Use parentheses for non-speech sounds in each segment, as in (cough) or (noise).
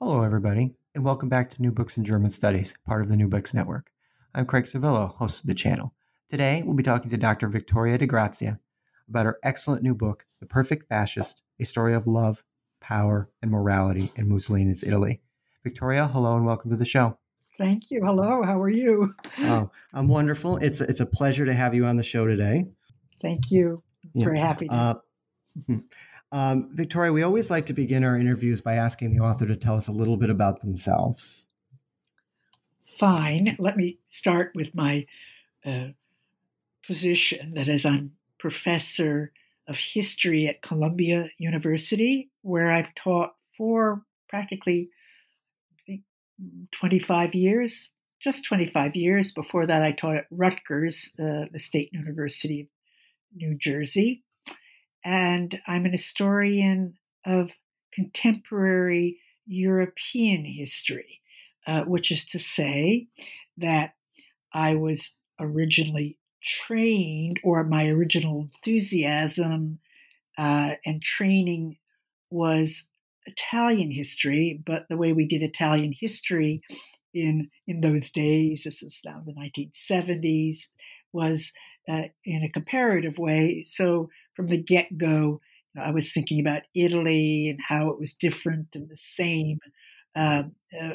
Hello, everybody, and welcome back to New Books in German Studies, part of the New Books Network. I'm Craig Sorvillo, host of the channel. Today, we'll be talking to Dr. Victoria de Grazia about her excellent new book, The Perfect Fascist A Story of Love, Power, and Morality in Mussolini's Italy. Victoria, hello, and welcome to the show. Thank you. Hello, how are you? Oh, I'm wonderful. It's, it's a pleasure to have you on the show today. Thank you. Yeah. Very happy to. Uh, hmm. Um, Victoria, we always like to begin our interviews by asking the author to tell us a little bit about themselves. Fine. Let me start with my uh, position that as I'm professor of history at Columbia University, where I've taught for practically think, 25 years, just 25 years. Before that, I taught at Rutgers, uh, the State University of New Jersey and I'm an historian of contemporary European history, uh, which is to say that I was originally trained, or my original enthusiasm uh, and training was Italian history, but the way we did Italian history in in those days, this is now the 1970s, was uh, in a comparative way. So from the get go, you know, I was thinking about Italy and how it was different and the same uh, uh,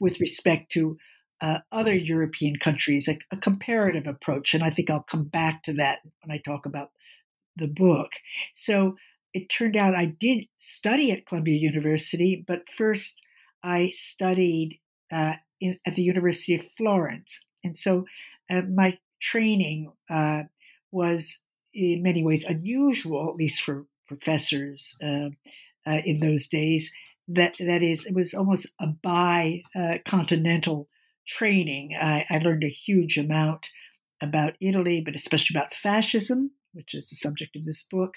with respect to uh, other European countries, a, a, comparative approach. And I think I'll come back to that when I talk about the book. So it turned out I did study at Columbia University, but first I studied uh, in, at the University of Florence. And so uh, my training uh, was in many ways unusual, at least for professors uh, uh, in those days. That that is, it was almost a bi-continental training. I, I, learned a huge amount about Italy, but especially about fascism, which is the subject of this book,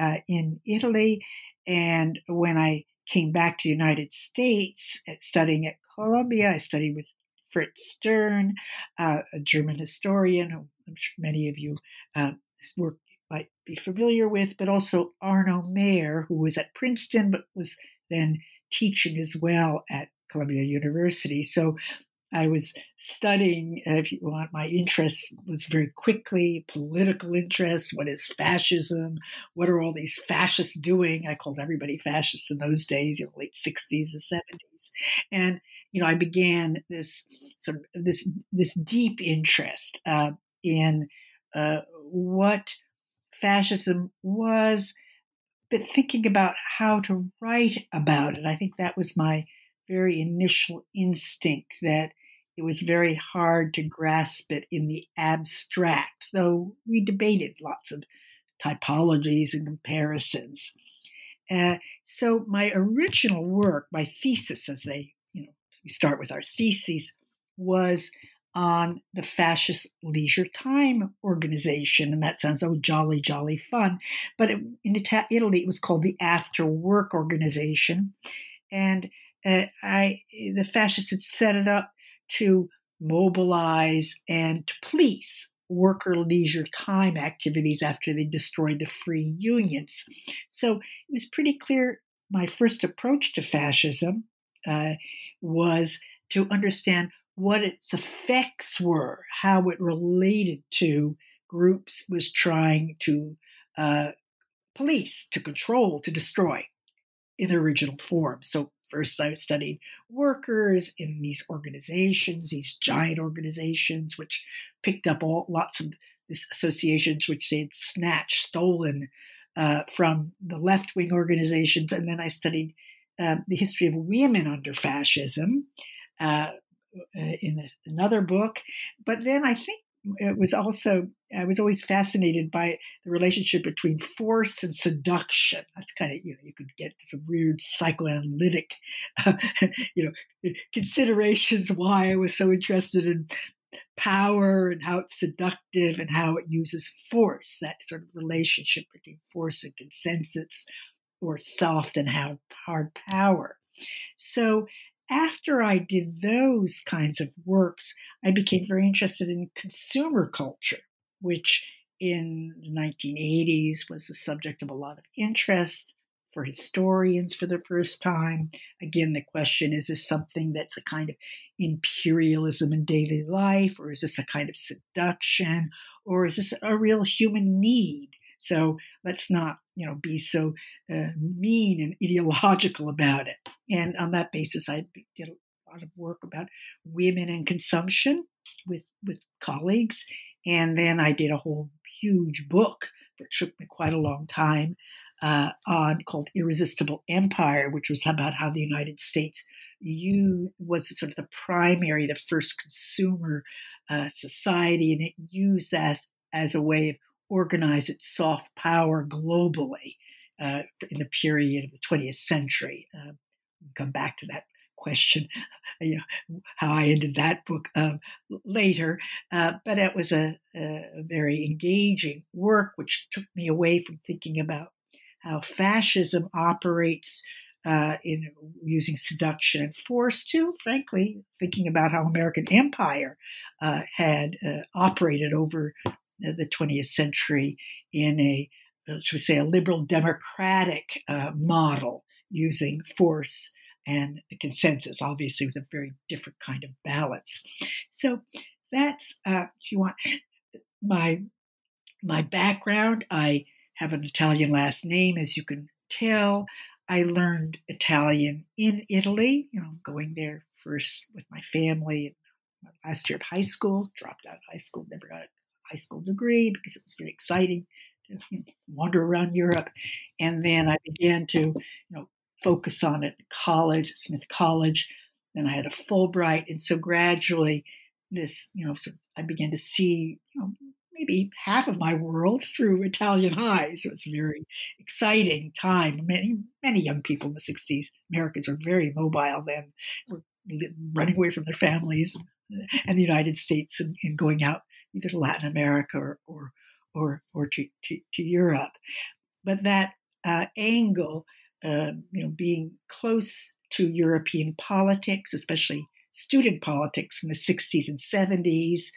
uh, in Italy. And when I came back to the United States, at studying at Columbia, I studied with Fritz Stern, uh, a German historian, who I'm sure many of you uh, work you might be familiar with, but also Arno Mayer, who was at Princeton but was then teaching as well at Columbia University. So I was studying, if you want, my interest was very quickly political interest. What is fascism? What are all these fascists doing? I called everybody fascist in those days, you know, late 60s and 70s. And, you know, I began this sort of this, this deep interest uh, in uh, what fascism was, but thinking about how to write about it. I think that was my very initial instinct that it was very hard to grasp it in the abstract, though we debated lots of typologies and comparisons. Uh, so my original work, my thesis, as they, you know, we start with our theses, was on the fascist leisure time organization. And that sounds so jolly, jolly fun. But in Italy, it was called the After Work Organization. and uh, I the fascists had set it up to mobilize and to police worker leisure time activities after they destroyed the free unions. So it was pretty clear my first approach to fascism uh, was to understand what its effects were, how it related to groups was trying to uh, police, to control, to destroy in original form. So first I studied workers in these organizations, these giant organizations, which picked up all lots of these associations which they had snatched, stolen uh, from the left wing organizations. And then I studied uh, the history of women under fascism uh, in another book. But then I think it was also I was always fascinated by the relationship between force and seduction. That's kind of you know you could get some weird psychoanalytic uh, (laughs) you know considerations why I was so interested in power and how it's seductive and how it uses force. That sort of relationship between force and consensus, or soft and hard power. So after I did those kinds of works, I became very interested in consumer culture, which in the 1980s was the subject of a lot of interest for historians for the first time. Again, the question is this something that's a kind of imperialism in daily life, or is this a kind of seduction, or is this a real human need? So let's not, you know, be so uh, mean and (laughs) ideological about it. And on that basis, I did a lot of work about women and consumption with with colleagues, and then I did a whole huge book that took me quite a long time uh, on called Irresistible Empire, which was about how the United States you was sort of the primary, the first consumer uh, society, and it used as as a way of organize its soft power globally uh, in the period of the 20th century. Uh, come back to that question, (laughs) you know, how I ended that book um, later. Uh, but it was a, a, very engaging work, which took me away from thinking about how fascism operates uh, in using seduction and force to, frankly, thinking about how American empire uh, had uh, operated over the 20th century in a, uh, should we say, a liberal democratic uh, model using force and consensus, obviously with a very different kind of balance. So that's, uh, if you want, my my background. I have an Italian last name, as you can tell. I learned Italian in Italy, you know, going there first with my family last year of high school, dropped out of high school, never got a high school degree because it was very exciting to wander around Europe. And then I began to, you know, focus on it at college, Smith College. Then I had a Fulbright. And so gradually this, you know, so I began to see, you know, maybe half of my world through Italian eyes. So it's a very exciting time. Many, many young people in the 60s, Americans were very mobile then, were running away from their families and, the United States and, and, going out either to Latin America or or or, or to, to, to Europe. But that uh, angle, uh, you know, being close to European politics, especially student politics in the 60s and 70s,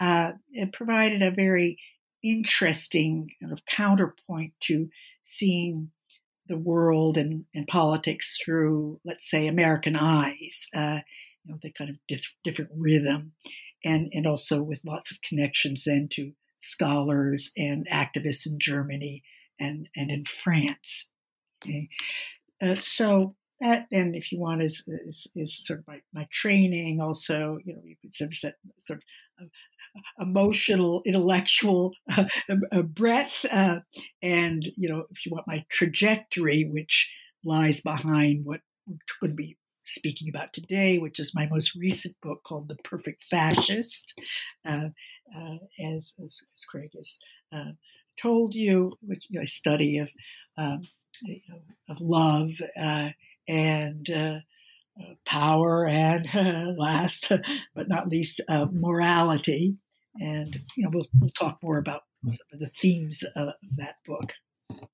uh, it provided a very interesting kind of counterpoint to seeing the world and, and politics through, let's say, American eyes. Uh, you know, the kind of dif- different rhythm and, and also with lots of connections then to scholars and activists in Germany and, and in France. Okay. Uh, so that, and if you want, is, is, is sort of my, my training. Also, you know, you could sort of set sort of emotional, intellectual uh, uh, breadth, uh, and you know, if you want my trajectory, which lies behind what could be speaking about today, which is my most recent book called The Perfect Fascist, uh, uh, as, as, as, Craig has uh, told you, which you know, a study of um, you know, of love uh, and uh, uh, power, and (laughs) last but not least, morality. And you know, we'll, we'll talk more about some of the themes of that book.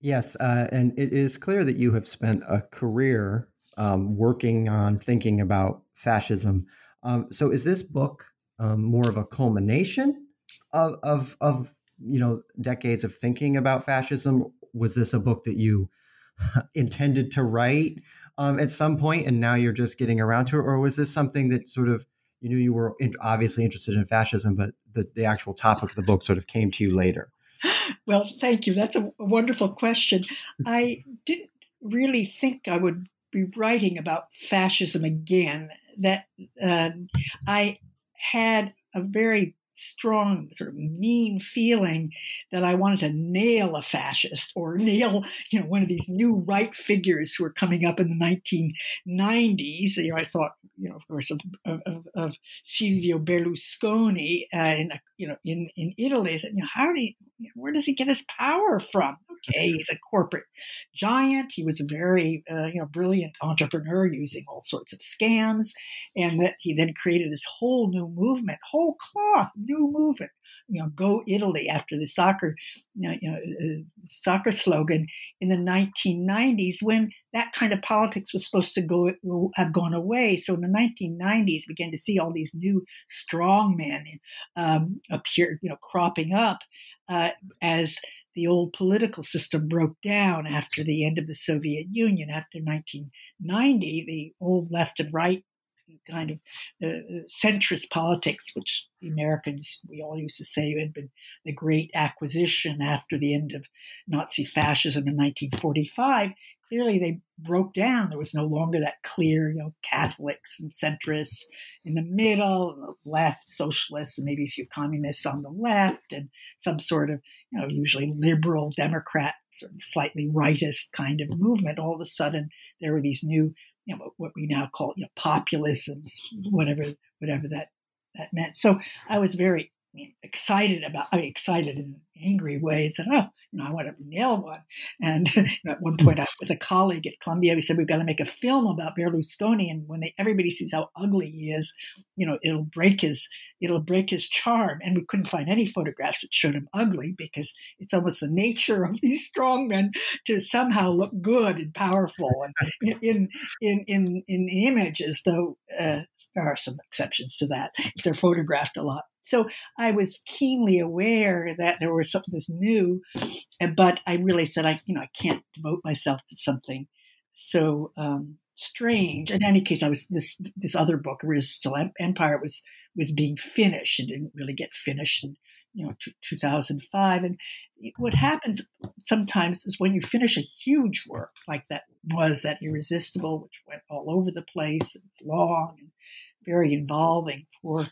Yes, and it is clear that you have spent a career um, working on thinking about fascism. Um, so, is this book um, more of a culmination of, of, of you know decades of thinking about fascism? Was this a book that you (laughs) intended to write um, at some point, and now you're just getting around to it, or was this something that sort of you knew you were in, obviously interested in fascism, but the, the actual topic of the book sort of came to you later? (laughs) Well, thank you. That's a, a wonderful question. I didn't really think I would be writing about fascism again. That um, I had a very strong sort of mean feeling that I wanted to nail a fascist or nail, you know, one of these new right figures who were coming up in the 1990s. You know, I thought, you know, of course, of, of, of Silvio Berlusconi uh, in, you know, in, in Italy. I said, you know, how do you, where does he get his power from? Okay, he's a corporate giant. He was a very, uh, you know, brilliant entrepreneur using all sorts of scams, and that he then created this whole new movement, whole cloth, new movement. You know, go Italy after the soccer, you know, you know uh, soccer slogan in the 1990s when that kind of politics was supposed to go have gone away. So in the 1990s, began to see all these new strong men um, appear, you know, cropping up uh, as the old political system broke down after the end of the Soviet Union. After 1990, the old left and right kind of uh, centrist politics, which the Americans, we all used to say, had been the great acquisition after the end of Nazi fascism in 1945, clearly they broke down. There was no longer that clear, you know, Catholics and centrists in the middle, and the left, socialists, and maybe a few communists on the left, and some sort of, you know, usually liberal Democrat, sort of slightly rightist kind of movement. All of a sudden, there were these new you know, what we now call you know, populisms, whatever whatever that that meant. So I was very excited about, I mean, excited in angry way and said, oh, you know, I want to nail one. And (laughs) you know, at one point, I, with a colleague at Columbia, we said we've got to make a film about Berlusconi, and when they, everybody sees how ugly he is, you know, it'll break his it'll break his charm. And we couldn't find any photographs that showed him ugly because it's almost the nature of (laughs) these strong men to somehow look good and powerful and in in in in images, though uh, there are some exceptions to that if they're photographed a lot. So I was keenly aware that there was something that's new, but I really said, I, you know, I can't devote myself to something so um, strange. In any case, I was this this other book, Irresistible Empire, was was being finished and didn't really get finished in you know t- 2005. And what happens sometimes is when you finish a huge work like that was that Irresistible, which went all over the place, it's long and very involving for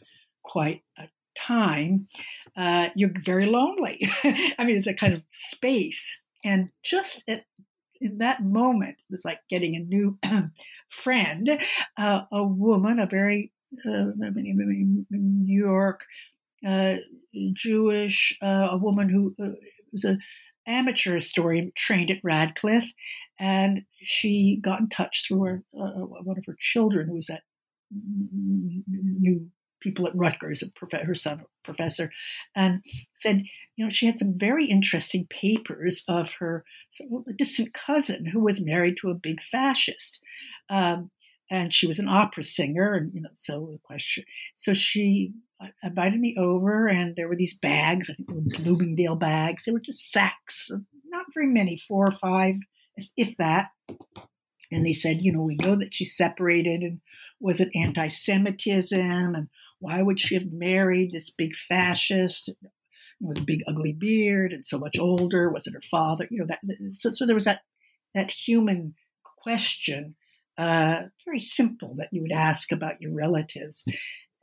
quite a time, uh, you're very lonely. (laughs) I mean, it's a kind of space. And just at, in that moment, it was like getting a new (clears throat) friend, uh, a woman, a very uh, New York Jewish, uh, a woman who uh, was an amateur historian trained at Radcliffe, and she got in touch through her, uh, one of her children who was at New people at Rutgers, her son, professor, and said, you know, she had some very interesting papers of her distant cousin who was married to a big fascist. Um, and she was an opera singer, and you know, so the question. So she invited me over, and there were these bags. I think they were Bloomingdale bags. They were just sacks, not very many, four or five, if, if that. And they said, you know, we know that she's separated, and was it anti-Semitism, and why would she have married this big fascist with a big ugly beard and so much older? Was it her father? You know that. So, so there was that that human question, uh, very simple that you would ask about your relatives,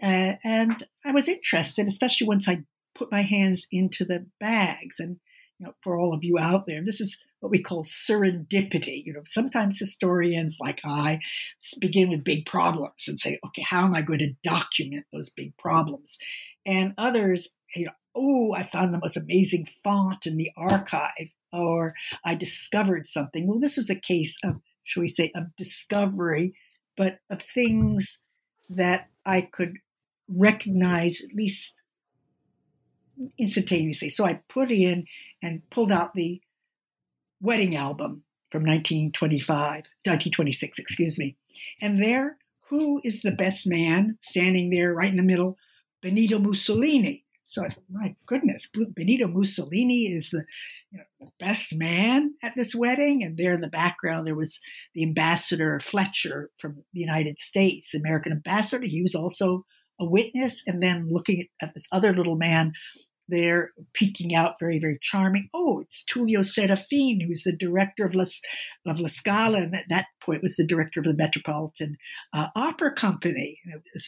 uh, and I was interested, especially once I put my hands into the bags and you know, for all of you out there, this is what we call serendipity. You know, sometimes historians like I begin with big problems and say, okay, how am I going to document those big problems? And others, you know, oh, I found the most amazing font in the archive, or I discovered something. Well, this was a case of, shall we say, of discovery, but of things that I could recognize at least instantaneously. So I put in and pulled out the wedding album from 1925, 1926, excuse me. And there, who is the best man standing there right in the middle? Benito Mussolini. So, my goodness, Benito Mussolini is the, you know, the best man at this wedding. And there in the background, there was the ambassador Fletcher from the United States, American ambassador. He was also a witness. And then looking at this other little man there peeking out, very, very charming. Oh, it's Tullio Serafin, who's the director of La, of La Scala, and at that point was the director of the Metropolitan uh, Opera Company,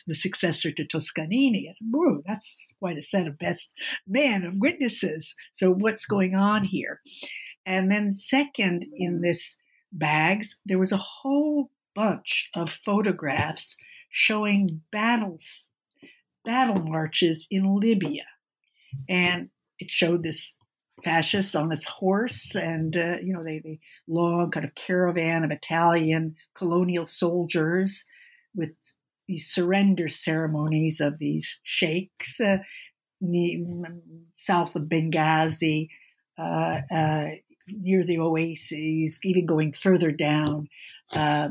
the successor to Toscanini. I said, whoa, that's quite a set of best man of witnesses. So what's going on here? And then second in this bags, there was a whole bunch of photographs showing battles, battle marches in Libya. And it showed this fascist on his horse and uh, you know they, they long kind of caravan of italian colonial soldiers with these surrender ceremonies of these sheikhs uh, south of benghazi uh, uh, near the oases even going further down uh,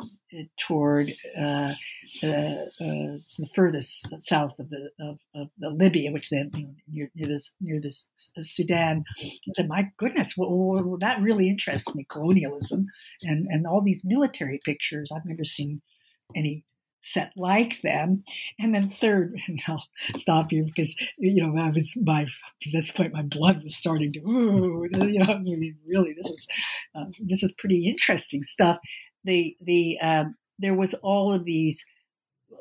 toward uh, the, the, furthest south of the of, of the Libya, which then you know, near, near this near this Sudan. I said, "My goodness, well, that really interests me. Colonialism and and all these military pictures. I've never seen any." set like them. And then third, (laughs) and I'll stop you because you know I was my at this point my blood was starting to ooh, you know (laughs) really this is uh, this is pretty interesting stuff the the um, there was all of these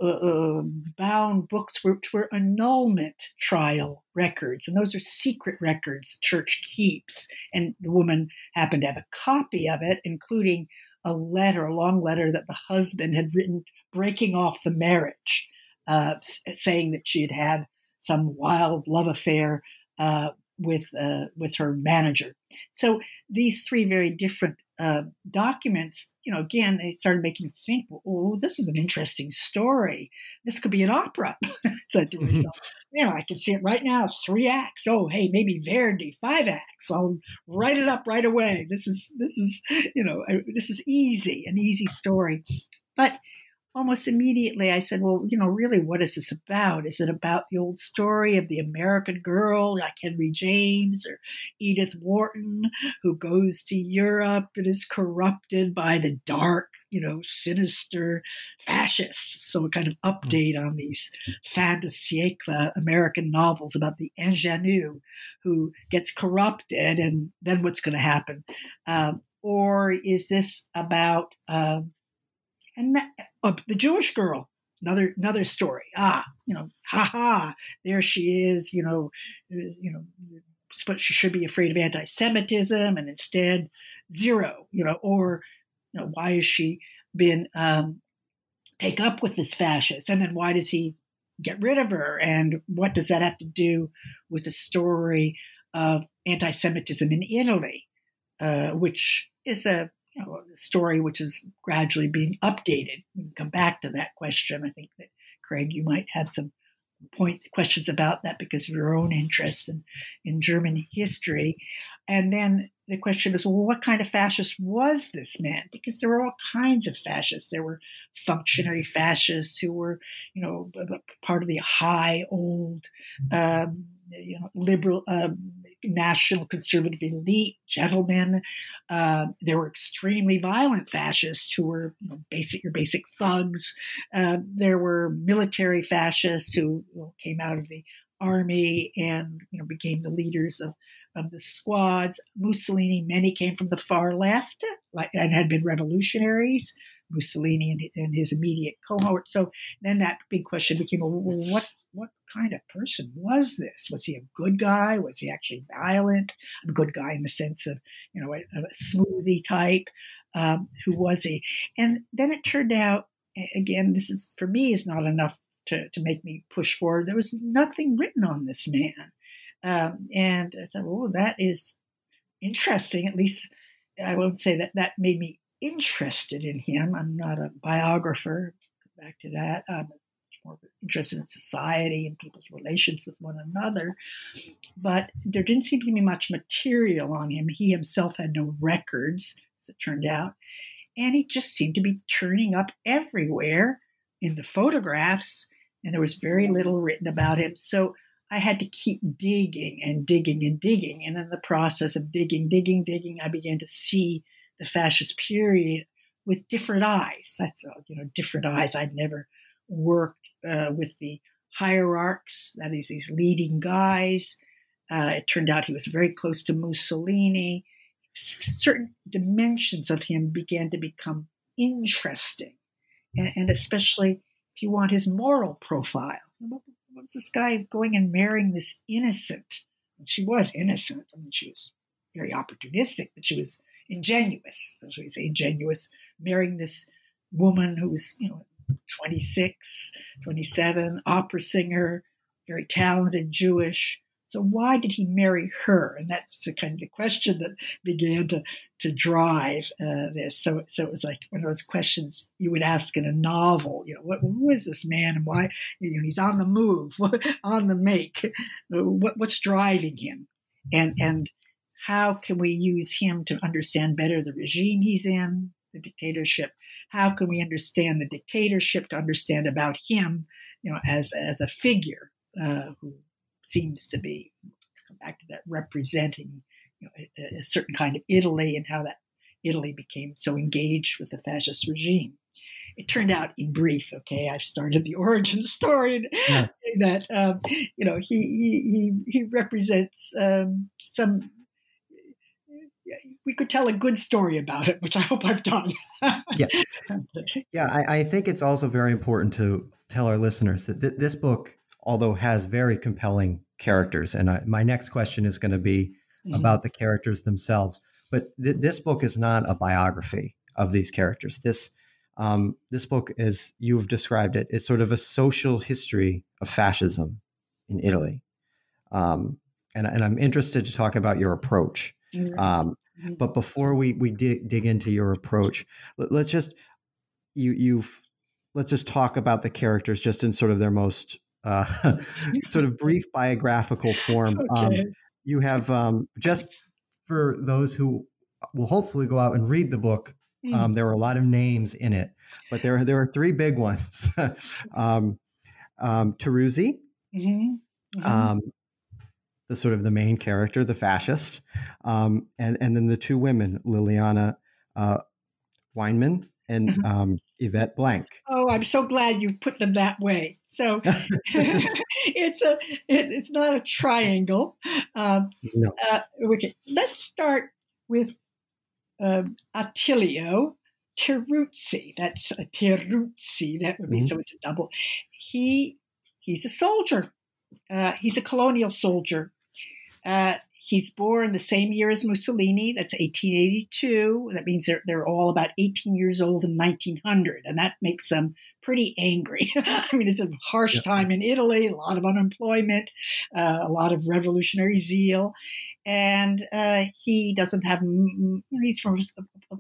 uh, uh, bound books which were annulment trial records, and those are secret records church keeps. And the woman happened to have a copy of it, including a letter, a long letter that the husband had written breaking off the marriage, uh, saying that she had had some wild love affair uh, with uh, with her manager. So these three very different uh, documents, you know, again, they started making me think, oh, this is an interesting story. This could be an opera. (laughs) said to myself, (laughs) you know, I can see it right now, three acts. Oh, hey, maybe Verdi, five acts. I'll write it up right away. This is, this is, you know, this is easy, an easy story. But almost immediately I said, well, you know, really, what is this about? Is it about the old story of the American girl like Henry James or Edith Wharton who goes to Europe and is corrupted by the dark, you know, sinister fascists? So a kind of update on these fin de siècle American novels about the ingenue who gets corrupted and then what's going to happen? Um, or is this about um, and that, oh, the Jewish girl, another another story. Ah, you know, ha ha, there she is. You know, uh, you know, but she should be afraid of anti-Semitism, and instead zero. You know, or you know, why has she been um, take up with this fascist, and then why does he get rid of her, and what does that have to do with the story of anti-Semitism in Italy, uh, which is a you know, story which is gradually being updated. We can come back to that question. I think that Craig, you might have some points, questions about that because of your own interests in, in German history. And then the question is, well, what kind of fascist was this man? Because there were all kinds of fascists. There were functionary fascists who were, you know, part of the high old, um, you know, liberal, um, national conservative elite, gentlemen. Uh, there were extremely violent fascists who were you know, basic your basic thugs. Uh, there were military fascists who you know, came out of the army and you know became the leaders of of the squads. Mussolini, many came from the far left like, and had been revolutionaries. Mussolini and, and his immediate cohort. So then that big question became, well, what what kind of person was this? Was he a good guy? Was he actually violent? A good guy in the sense of, you know, a, a smoothie type. Um, who was he? And then it turned out, again, this is for me is not enough to, to make me push forward. There was nothing written on this man. Um, and I thought, oh, that is interesting. At least I won't say that that made me interested in him. I'm not a biographer. Back to that. I'm more interested in society and people's relations with one another. But there didn't seem to be much material on him. He himself had no records. as it turned out. And he just seemed to be turning up everywhere in the photographs, and there was very little written about him. So I had to keep digging and digging and digging. And in the process of digging, digging, digging, I began to see the fascist period with different eyes. That's, uh, you know, different eyes. I'd never worked uh, with the hierarchs, that is, these leading guys. Uh, it turned out he was very close to Mussolini. Certain dimensions of him began to become interesting, and, and especially if you want his moral profile. What was this guy going and marrying this innocent? And she was innocent. I mean, she was very opportunistic, but she was ingenuous. As we say, ingenuous, marrying this woman who was, you know, 26, 27, opera singer, very talented, Jewish. So why did he marry her? And that's the kind of the question that began to to drive uh, this. So so it was like one of those questions you would ask in a novel. You know, what, who is this man and why? You know, he's on the move, (laughs) on the make. What, what's driving him? And and how can we use him to understand better the regime he's in, the dictatorship? How can we understand the dictatorship to understand about him, you know, as as a figure uh, who seems to be come back to that representing you know, a, a certain kind of Italy and how that Italy became so engaged with the fascist regime it turned out in brief okay i've started the (laughs) origin story yeah. that um, you know he he he, represents um, some we could tell a good story about it which i hope i've done (laughs) yeah yeah I, I, think it's also very important to tell our listeners that th- this book although has very compelling characters. And I, my next question is going to be mm-hmm. about the characters themselves. But th- this book is not a biography of these characters. This um, this book, as you have described it, is sort of a social history of fascism in Italy. Um, and, and, I'm interested to talk about your approach. Mm-hmm. Um, mm-hmm. but before we we dig, dig into your approach, let, us just you you've let's just talk about the characters just in sort of their most uh, (laughs) sort of brief biographical form. Um, okay. Um, you have um, just for those who will hopefully go out and read the book. Um, mm. there are a lot of names in it, but there there are three big ones. (laughs) um, um, Teruzzi, mm-hmm. Mm-hmm. The sort of the main character, the fascist, um, and and then the two women, Liliana uh, Weinman and mm-hmm. um, Yvette Blanc. Oh, I'm so glad you put them that way. So (laughs) it's a it, it's not a triangle. Um, no. uh, okay, let's start with um, Attilio Teruzzi. That's a Teruzzi. That would be mm-hmm. so. It's a double. He he's a soldier. Uh, he's a colonial soldier. Uh, he's born the same year as Mussolini. That's 1882. That means they're, they're all about 18 years old in 1900, and that makes them pretty angry. (laughs) I mean, it's a harsh time in Italy, a lot of unemployment, uh, a lot of revolutionary zeal. And uh, he doesn't have, he's from a,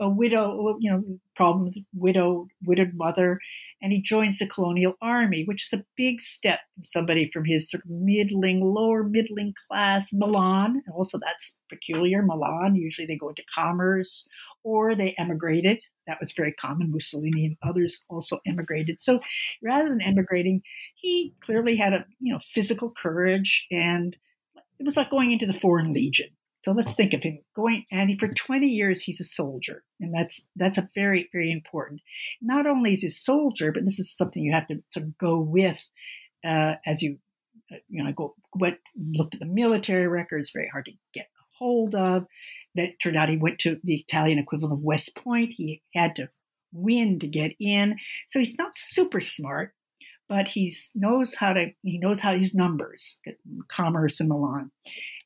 a, widow, you know, problem with widow, widowed mother, and he joins the colonial army, which is a big step somebody from his sort of middling, lower middling class Milan. And also, that's peculiar. Milan, usually they go into commerce or they emigrated that was very common. Mussolini and others also emigrated. So rather than emigrating, he clearly had a you know physical courage, and it was like going into the Foreign Legion. So let's think of him going, and he, for 20 years he's a soldier, and that's that's a very very important. Not only is he a soldier, but this is something you have to sort of go with uh, as you uh, you know go went, looked at the military records. Very hard to get hold of that turned out he went to the Italian equivalent of West Point. He had to win to get in. So he's not super smart, but he knows how to, he knows how his numbers, commerce in Milan.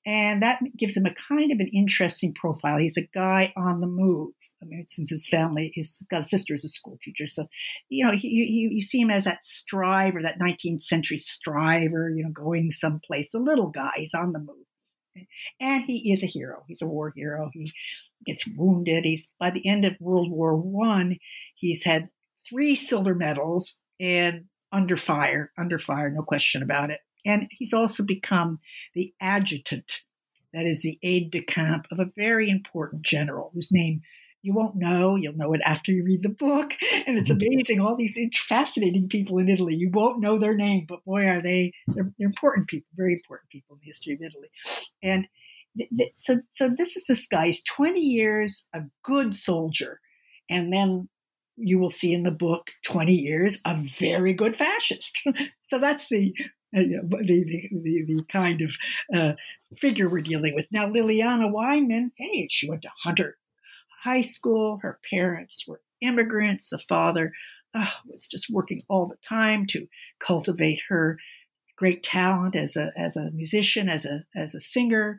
And that gives him a kind of an interesting profile. He's a guy on the move. I mean, since his family, got a sister as a school teacher. So, you know, you, you see him as that striver, that 19th century striver, you know, going someplace, the little guy, he's on the move. And he is a hero. He's a war hero. He gets wounded. He's by the end of World War One, he's had three silver medals and under fire, under fire, no question about it. And he's also become the adjutant that is the aide de camp of a very important general whose name you won't know. You'll know it after you read the book. (laughs) And it's mm-hmm. amazing. All these fascinating people in Italy. You won't know their name, but boy, are they, they're, they're important people, very important people in the history of Italy. And th- th- so, so this is this guy. He's 20 years a good soldier. And then you will see in the book 20 years a very good fascist. (laughs) so that's the, the, the, the, the, kind of uh, figure we're dealing with. Now, Liliana Weinman, hey, she went to Hunter high school. Her parents were immigrants. The father uh, was just working all the time to cultivate her great talent as a as a musician, as a as a singer.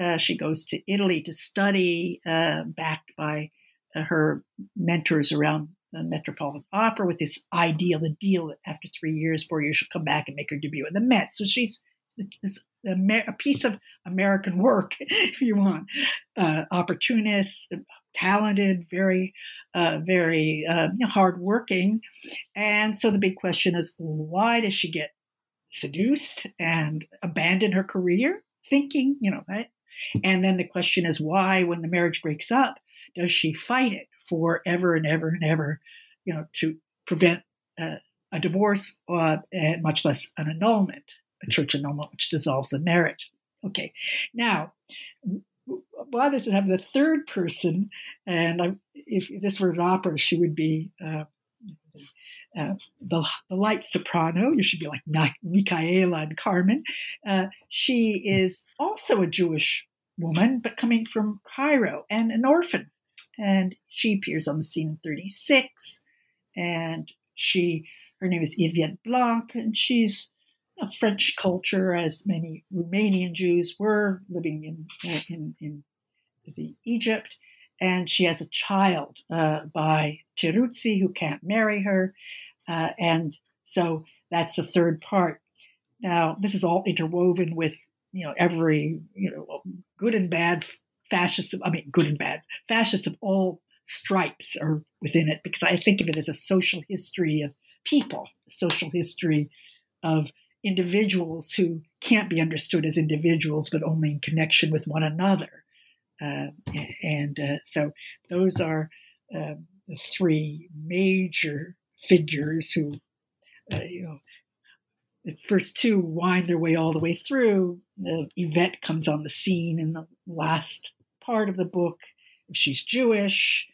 Uh, she goes to Italy to study, uh, backed by uh, her mentors around the Metropolitan Opera with this ideal, the deal that after three years, four years, she'll come back and make her debut in the Met. So she's this, a, piece of American work, (laughs) if you want. Uh, opportunist, talented, very, uh, very uh, hardworking. And so the big question is why does she get seduced and abandon her career? Thinking, you know, right? And then the question is why, when the marriage breaks up, does she fight it for ever and ever and ever, you know, to prevent uh, a divorce, uh, much less an annulment, a church annulment, which dissolves a marriage? Okay, now why does it have the third person? And I, if this were an opera, she would be uh, uh, the, the light soprano. You should be like Michaela and Carmen. Uh, she is also a Jewish woman, but coming from Cairo and an orphan. And she appears on the scene in 36. And she, her name is Yvette Blanc, and she's a French culture, as many Romanian Jews were living in, in, in the Egypt. And she has a child uh, by Teruzzi who can't marry her. Uh, and so that's the third part. Now, this is all interwoven with, you know, every, you know, good and bad fascists, I mean, good and bad fascists of all stripes are within it because I think of it as a social history of people, social history of individuals who can't be understood as individuals, but only in connection with one another. Uh, and uh, so those are uh, the three major figures who, uh, you know, the first two wind their way all the way through. The Yvette comes on the scene in the last part of the book. If she's Jewish,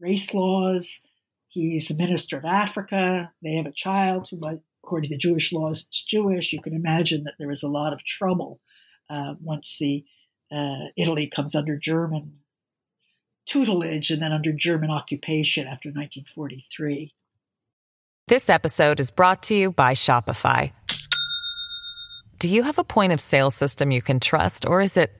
race laws. He's a minister of Africa. They have a child who according to the Jewish laws, is Jewish. You can imagine that there is a lot of trouble uh, once the uh, Italy comes under German tutelage and then under German occupation after 1943. This episode is brought to you by Shopify. Do you have a point of sale system you can trust, or is it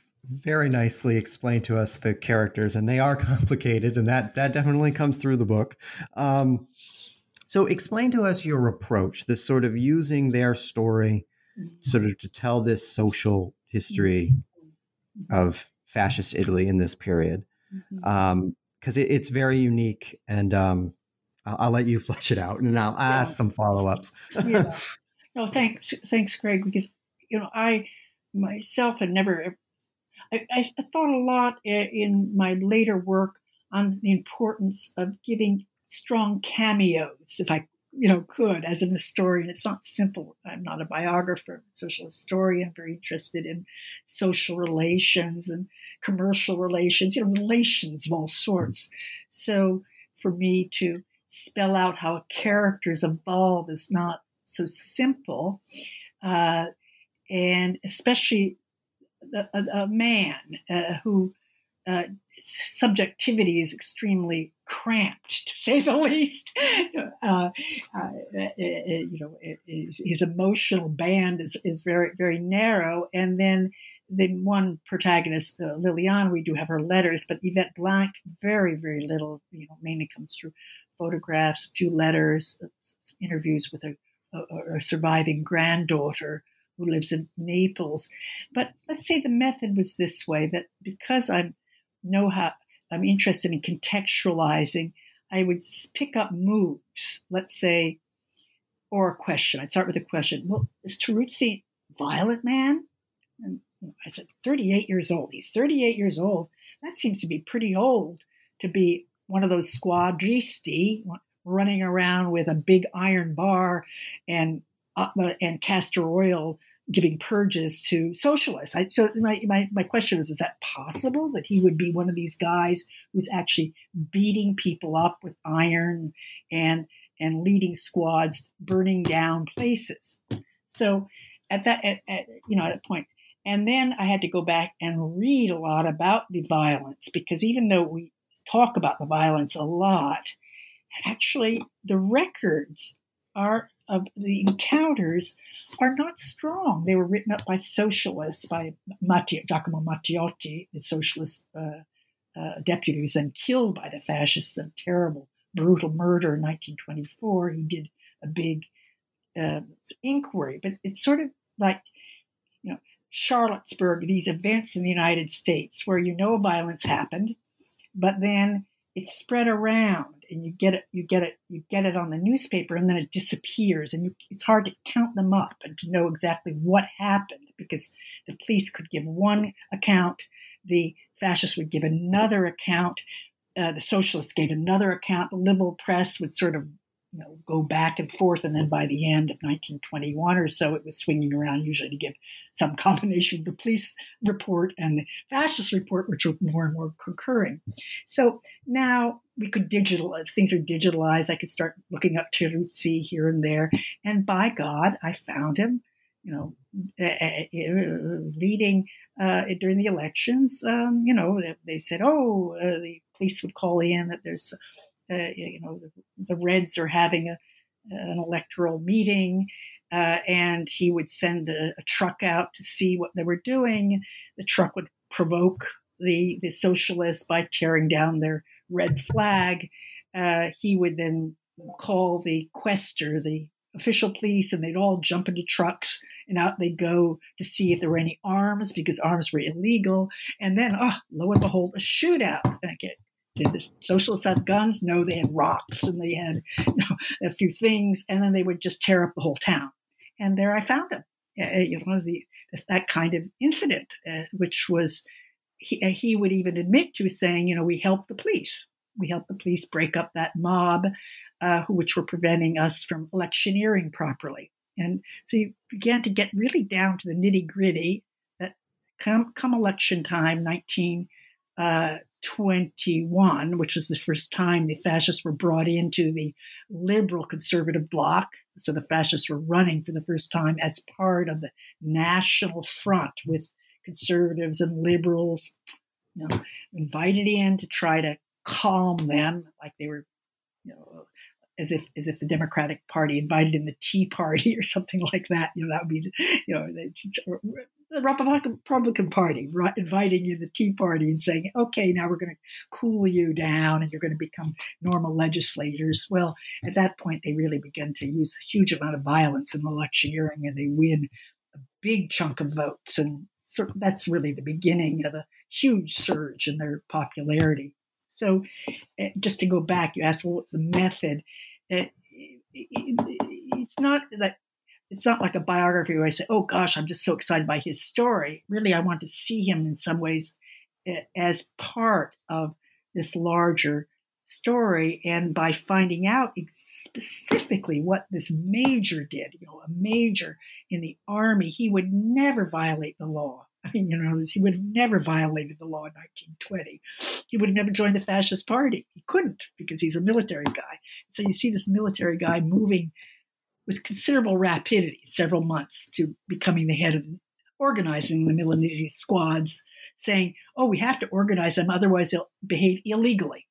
very nicely explained to us the characters, and they are (laughs) complicated, and that that definitely comes through the book. Um, so explain to us your approach, this sort of using their story sort of to tell this social history of fascist Italy in this period. Because mm-hmm. um, it, it's very unique, and um, I'll, I'll, let you (laughs) flesh it out, and I'll ask yeah. some follow ups. (laughs) yeah. No, thanks, thanks, Craig. Because you know, I myself had never. I, I thought a lot in my later work on the importance of giving strong cameos, if I you know, could as an historian. It's not simple. I'm not a biographer, I'm a social historian. I'm very interested in social relations and commercial relations, you know, relations of all sorts. So for me to spell out how characters evolve is not so simple. Uh, and especially a, a, man uh, who uh, subjectivity is extremely cramped, to say the (laughs) least. Uh, uh, you know, his emotional band is, is very, very narrow. And then the one protagonist, uh, Liliane, we do have her letters, but Yvette Blanc, very, very little, you know, mainly comes through photographs, a few letters, interviews with a surviving granddaughter who lives in Naples. But let's say the method was this way that because I know how I'm interested in contextualizing, I would pick up moves, let's say, or a question. I'd start with a question. Well, is Teruzzi violent man? And I said, 38 years old. He's 38 years old. That seems to be pretty old to be one of those squadristi running around with a big iron bar and uh, and castor oil giving purges to socialists. I, so my, my, my question is, is that possible that he would be one of these guys who's actually beating people up with iron and, and leading squads, burning down places? So at that, at, at, you know, at a point, and then I had to go back and read a lot about the violence because even though we talk about the violence a lot, actually the records are of the encounters are not strong. They were written up by socialists, by Matti, Giacomo Matteotti, the socialist uh, uh, deputies, and killed by the fascists in terrible, brutal murder in 1924. He did a big uh, inquiry, but it's sort of like, you know, Charlottesville, these events in the United States where you know violence happened, but then it's spread around and you get it you get it you get it on the newspaper and then it disappears and you, it's hard to count them up and to know exactly what happened because the police could give one account the fascists would give another account uh, the socialists gave another account the liberal press would sort of you know, go back and forth. And then by the end of 1921 or so, it was swinging around usually to give some (laughs) combination of the police report and the fascist report, which were more and more concurring. So now we could digital, things are digitalized. I could start looking up Teruzzi here and there. And by God, I found him, you know, leading uh, during the elections. Um, you know, they, they said, oh, uh, the police would call in that there's uh, you know, the, the, Reds are having a, an electoral meeting, uh, and he would send a, a, truck out to see what they were doing. The truck would provoke the, the socialists by tearing down their red flag. Uh, he would then call the quester, the official police, and they'd all jump into trucks and out they'd go to see if there were any arms because arms were illegal. And then, oh, lo and behold, a shootout. And I get did the socialists have guns? No, they had rocks and they had you know, a few things, and then they would just tear up the whole town. And there I found him. You know, the, that kind of incident, uh, which was he, uh, he would even admit to saying, you know, we helped the police. We helped the police break up that mob, uh, which were preventing us from electioneering properly. And so you began to get really down to the nitty gritty. That come come election time, nineteen. Uh, 21, which was the first time the fascists were brought into the liberal conservative bloc. So the fascists were running for the first time as part of the national front with conservatives and liberals, you know, invited in to try to calm them, like they were, you know, as if as if the Democratic Party invited in the Tea Party (laughs) or something like that. You know, that would be, you know, the Republican Party inviting you to the Tea Party and saying, okay, now we're going to cool you down and you're going to become normal legislators. Well, at that point, they really begin to use a huge amount of violence in the electioneering and they win a big chunk of votes. And so that's really the beginning of a huge surge in their popularity. So, uh, just to go back, you asked, well, what's the method? Uh, it's not that it's not like a biography where I say, oh gosh, I'm just so excited by his story. Really, I want to see him in some ways eh, as part of this larger story. And by finding out specifically what this major did, you know, a major in the army, he would never violate the law. I mean, you know, he would have never violated the law in 1920. He would have never joined the fascist party. He couldn't because he's a military guy. So you see this military guy moving with considerable rapidity, several months, to becoming the head of organizing the Milanese squads, saying, oh, we have to organize them, otherwise they'll behave illegally.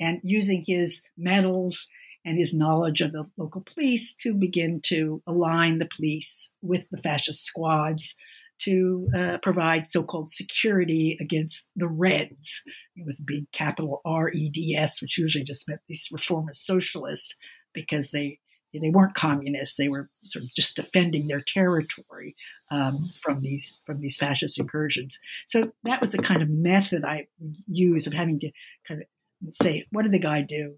And using his medals and his knowledge of the local police to begin to align the police with the fascist squads to uh, provide so-called security against the Reds with big capital R E D S, which usually just meant these reformist socialists because they they weren't communists; they were sort of just defending their territory um, from these from these fascist incursions. So that was the kind of method I use of having to kind of say, "What did the guy do?"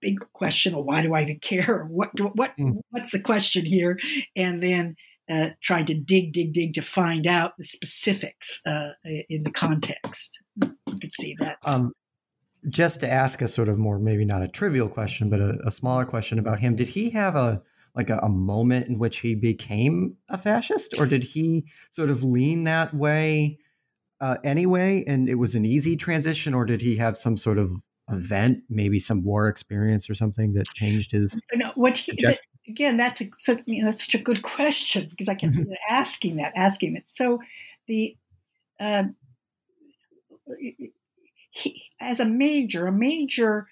Big question, or why do I even (laughs) care? What what mm. what's the question here? And then uh, trying to dig, dig, dig to find out the specifics uh, in the context. You could see that. Um, just to ask a sort of more, maybe not a trivial question, but a, a smaller question about him. Did he have a like a, a, moment in which he became a fascist, or did he sort of lean that way uh, anyway, and it was an easy transition, or did he have some sort of event, maybe some war experience or something that changed his? No, what he, the, again, that's a, so, you know, that's such a good question because I kept mm-hmm. asking that, asking it. So the um, he, as a major, a major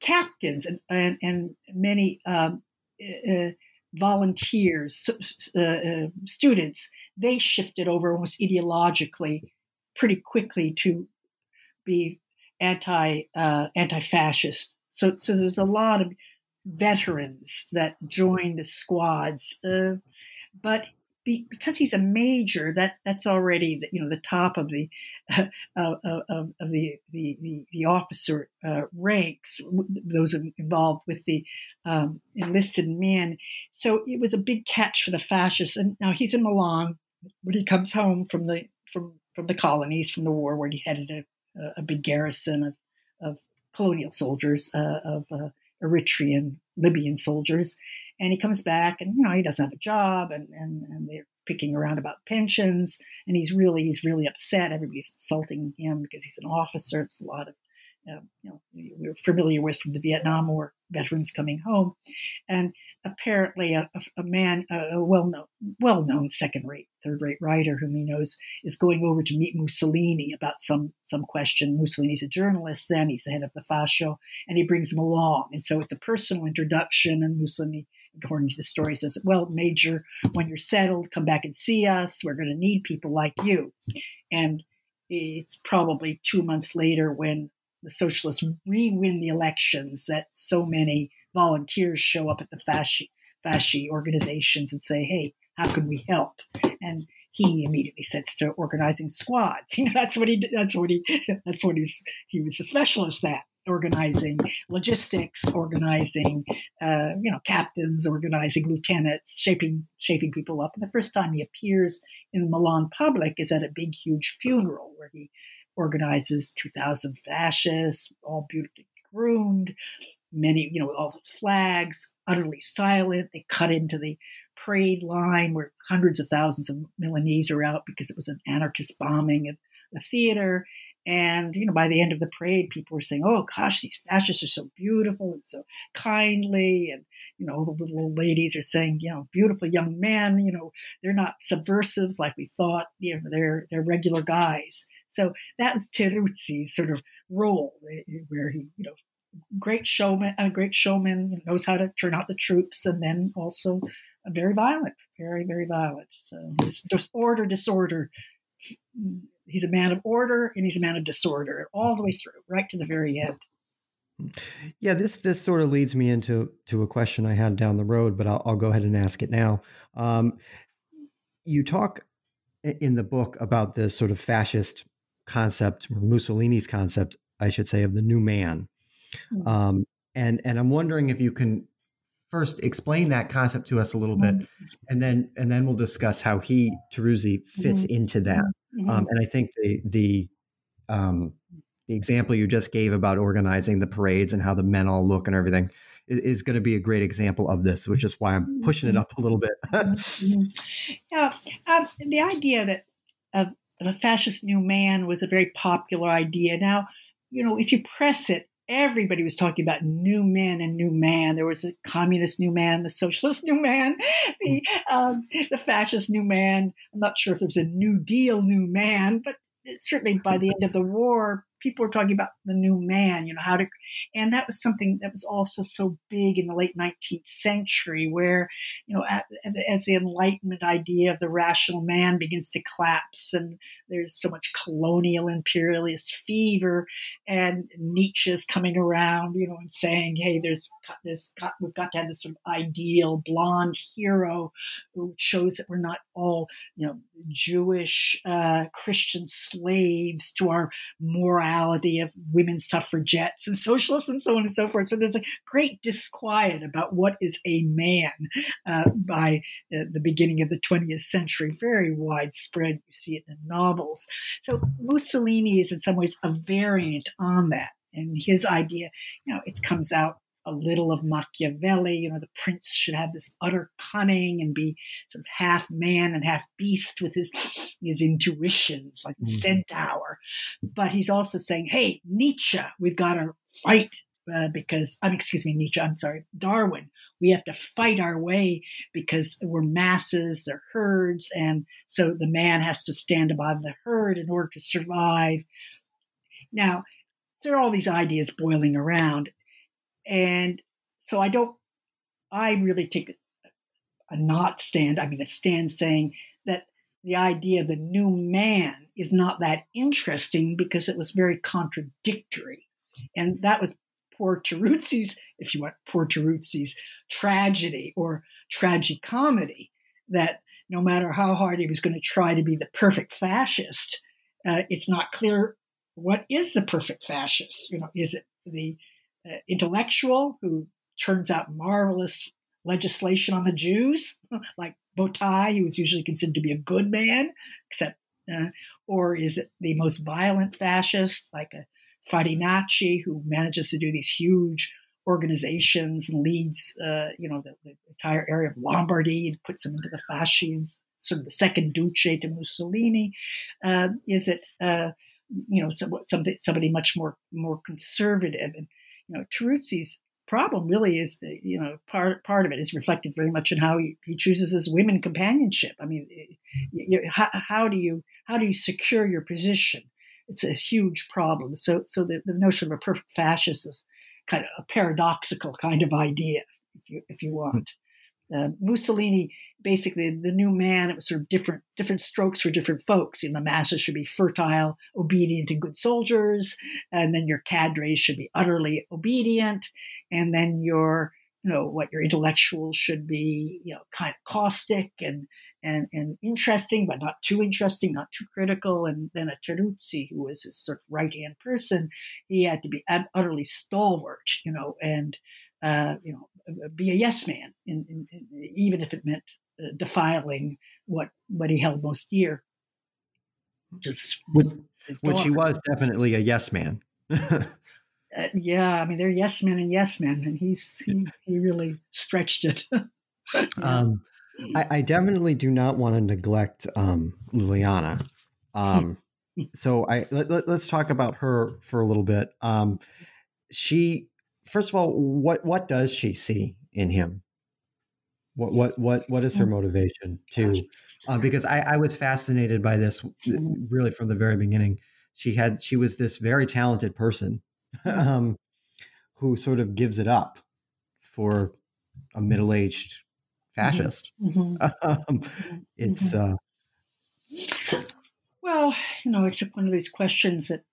captains and and, and many um, uh, volunteers, uh, uh, students, they shifted over almost ideologically pretty quickly to be anti uh, anti fascist. So so there's a lot of veterans that joined the squads. Uh, but be, because he's a major, that that's already the, you know the top of the (laughs) uh, of, of, of, the, the the, officer uh, ranks. Those involved with the um, enlisted men. So it was a big catch for the fascists. And now he's in Milan when he comes home from the from from the colonies from the war, where he headed a, a big garrison of, of colonial soldiers uh, of uh, Eritrean, Libyan soldiers. And he comes back and, you know, he doesn't have a job and, and, and they're picking around about pensions. And he's really, he's really upset. Everybody's insulting him because he's an officer. It's a lot of, uh, you know, we're familiar with from the Vietnam War veterans coming home. And apparently a, a man, a well-known, well-known second-rate, third-rate writer whom he knows is going over to meet Mussolini about some some question. Mussolini's a journalist, then he's the head of the Fascio, and he brings him along, and so it's a personal introduction. And Mussolini, according to the story, says, "Well, Major, when you're settled, come back and see us. We're going to need people like you." And it's probably two months later when the socialists re-win the elections that so many volunteers show up at the fasci, fasci organizations and say, hey, how can we help? And he immediately sets to organizing squads. (laughs) You know, that's what he that's what he (laughs) that's what he's he was a specialist at organizing logistics, organizing uh, you know captains, organizing lieutenants, shaping shaping people up. And the first time he appears in Milan public is at a big, huge funeral where he organizes 2,000 fascists, all beautifully groomed, many, you know, all the flags, utterly silent. They cut into the parade line where hundreds of thousands of Milanese are out because it was an anarchist bombing of the theater. And, you know, by the end of the parade, people were saying, oh, gosh, these fascists are so beautiful and so kindly. And, you know, the little old ladies are saying, you know, beautiful young men, you know, they're not subversives like we thought, you know, they're, they're regular guys. So that was Teruzzi's sort of role eh, where he, you know, great showman, a great showman, knows how to turn out the troops, and then also very violent, very very violent. So his disorder, disorder. He's a man of order and he's a man of disorder all the way through, right to the very end. Yeah, this this sort of leads me into to a question I had down the road, but I'll, I'll go ahead and ask it now. Um, you talk in the book about this sort of fascist concept, Mussolini's concept, I should say, of the new man, Mm-hmm. Um, and and I'm wondering if you can first explain that concept to us a little bit, mm-hmm. and then and then we'll discuss how he Teruzzi fits mm-hmm. into that. Mm-hmm. Um, and I think the the um, the example you just gave about organizing the parades and how the men all look and everything is, is going to be a great example of this, which is why I'm pushing it mm-hmm. up a little bit. Mm-hmm. yeah, um, the idea that of, of a fascist new man was a very popular idea. Now, you know, if you press it, everybody was talking about new men and new man. There was a communist new man, the socialist (laughs) new man, the um, the fascist new man. I'm not sure if there was a New Deal new man, but certainly by the end of the war, people were talking about the new man, you know, how to, and that was something that was also so big in the late 19th century, where, you know, as the Enlightenment idea of the rational man begins to collapse, and there's so much colonial imperialist fever, and Nietzsche's coming around, you know, and saying, hey, there's this, we've got to have this sort of ideal blonde hero who shows that we're not all, you know, Jewish uh, Christian slaves to our morality of women suffragettes and socialists and so on and so forth. So there's a great disquiet about what is a man uh, by uh, the beginning of the 20th century, very widespread. You see it in novels. So Mussolini is in some ways a variant on that. And his idea, you know, it comes out a little of Machiavelli. You know, the prince should have this utter cunning and be sort of half man and half beast with his his intuitions, like mm-hmm. centaur. But he's also saying, "Hey, Nietzsche, we've got to fight uh, because I'm excuse me, Nietzsche. I'm sorry, Darwin. We have to fight our way because we're masses, they're herds, and so the man has to stand above the herd in order to survive." Now, there are all these ideas boiling around and so I don't, I really take a, not stand, I mean, a stand saying that the idea of the new man is not that interesting because it was very contradictory. And that was poor Teruzzi's, if you want, poor Teruzzi's tragedy or tragicomedy that no matter how hard he was going to try to be the perfect fascist, uh, it's not clear what is the perfect fascist. You know, is it the intellectual who turns out marvelous legislation on the Jews, (laughs) like Bottai, who was usually considered to be a good man, except, uh, or is it the most violent fascist, like a Farinacci, who manages to do these huge organizations and leads, uh, you know, the, the, entire area of Lombardy and puts them into the fascists, sort of the second Duce to Mussolini? Uh, is it, uh, you know, somebody, somebody much more more conservative and you know, Teruzzi's problem really is, uh, you know, part part of it is reflected very much in how he, he chooses his women companionship. I mean, eh, you, how, how, do you how do you secure your position? It's a huge problem. So so the, the notion of a perfect fascist is kind of a paradoxical kind of idea, if you if you want uh, Mussolini, basically the new man, it was sort of different different strokes for different folks. You know, the masses should be fertile, obedient, and good soldiers, and then your cadres should be utterly obedient, and then your you know what your intellectuals should be you know kind of caustic and and and interesting, but not too interesting, not too critical. And then a Teruzzi, who was his sort of right hand person, he had to be utterly stalwart, you know, and uh, you know be a yes man, in, in, in, even if it meant uh, defiling what what he held most dear. Just which, which he was definitely a yes man. (laughs) uh, yeah, I mean they're yes men and yes men, and he's he, he really stretched it. (laughs) um, I, I, definitely do not want to neglect um, Liliana. Um, (laughs) so I let, us let, talk about her for a little bit. Um, she first of all, what what does she see in him? What what what what is her mm. motivation to? Uh, because I, I was fascinated by this mm-hmm. really from the very beginning. She had she was this very talented person mm-hmm. (laughs) um, who sort of gives it up for a middle aged mm-hmm. fascist. Mm-hmm. (laughs) um, it's uh, well, you know, it's one of these questions that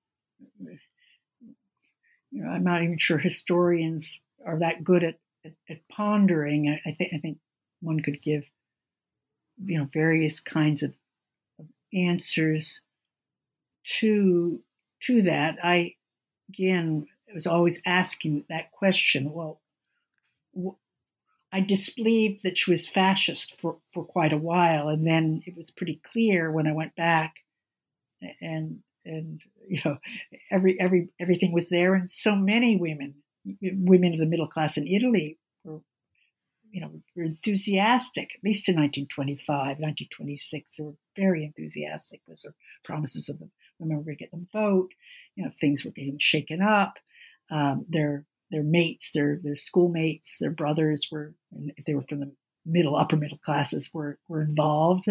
you know, I'm not even sure historians are that good at, at, at pondering. I, I, think I think one could give you know various kinds of, of answers to to that. I again was always asking that question. Well, I disbelieved that she was fascist for, for quite a while, and then it was pretty clear when I went back and and you know every every everything was there. And so many women women of the middle class in italy were you know were enthusiastic at least in 1925 1926 they were very enthusiastic with their promises of the women were going to get the vote you know things were getting shaken up. Um, their their mates their their schoolmates their brothers were if they were from the middle upper middle classes were were involved.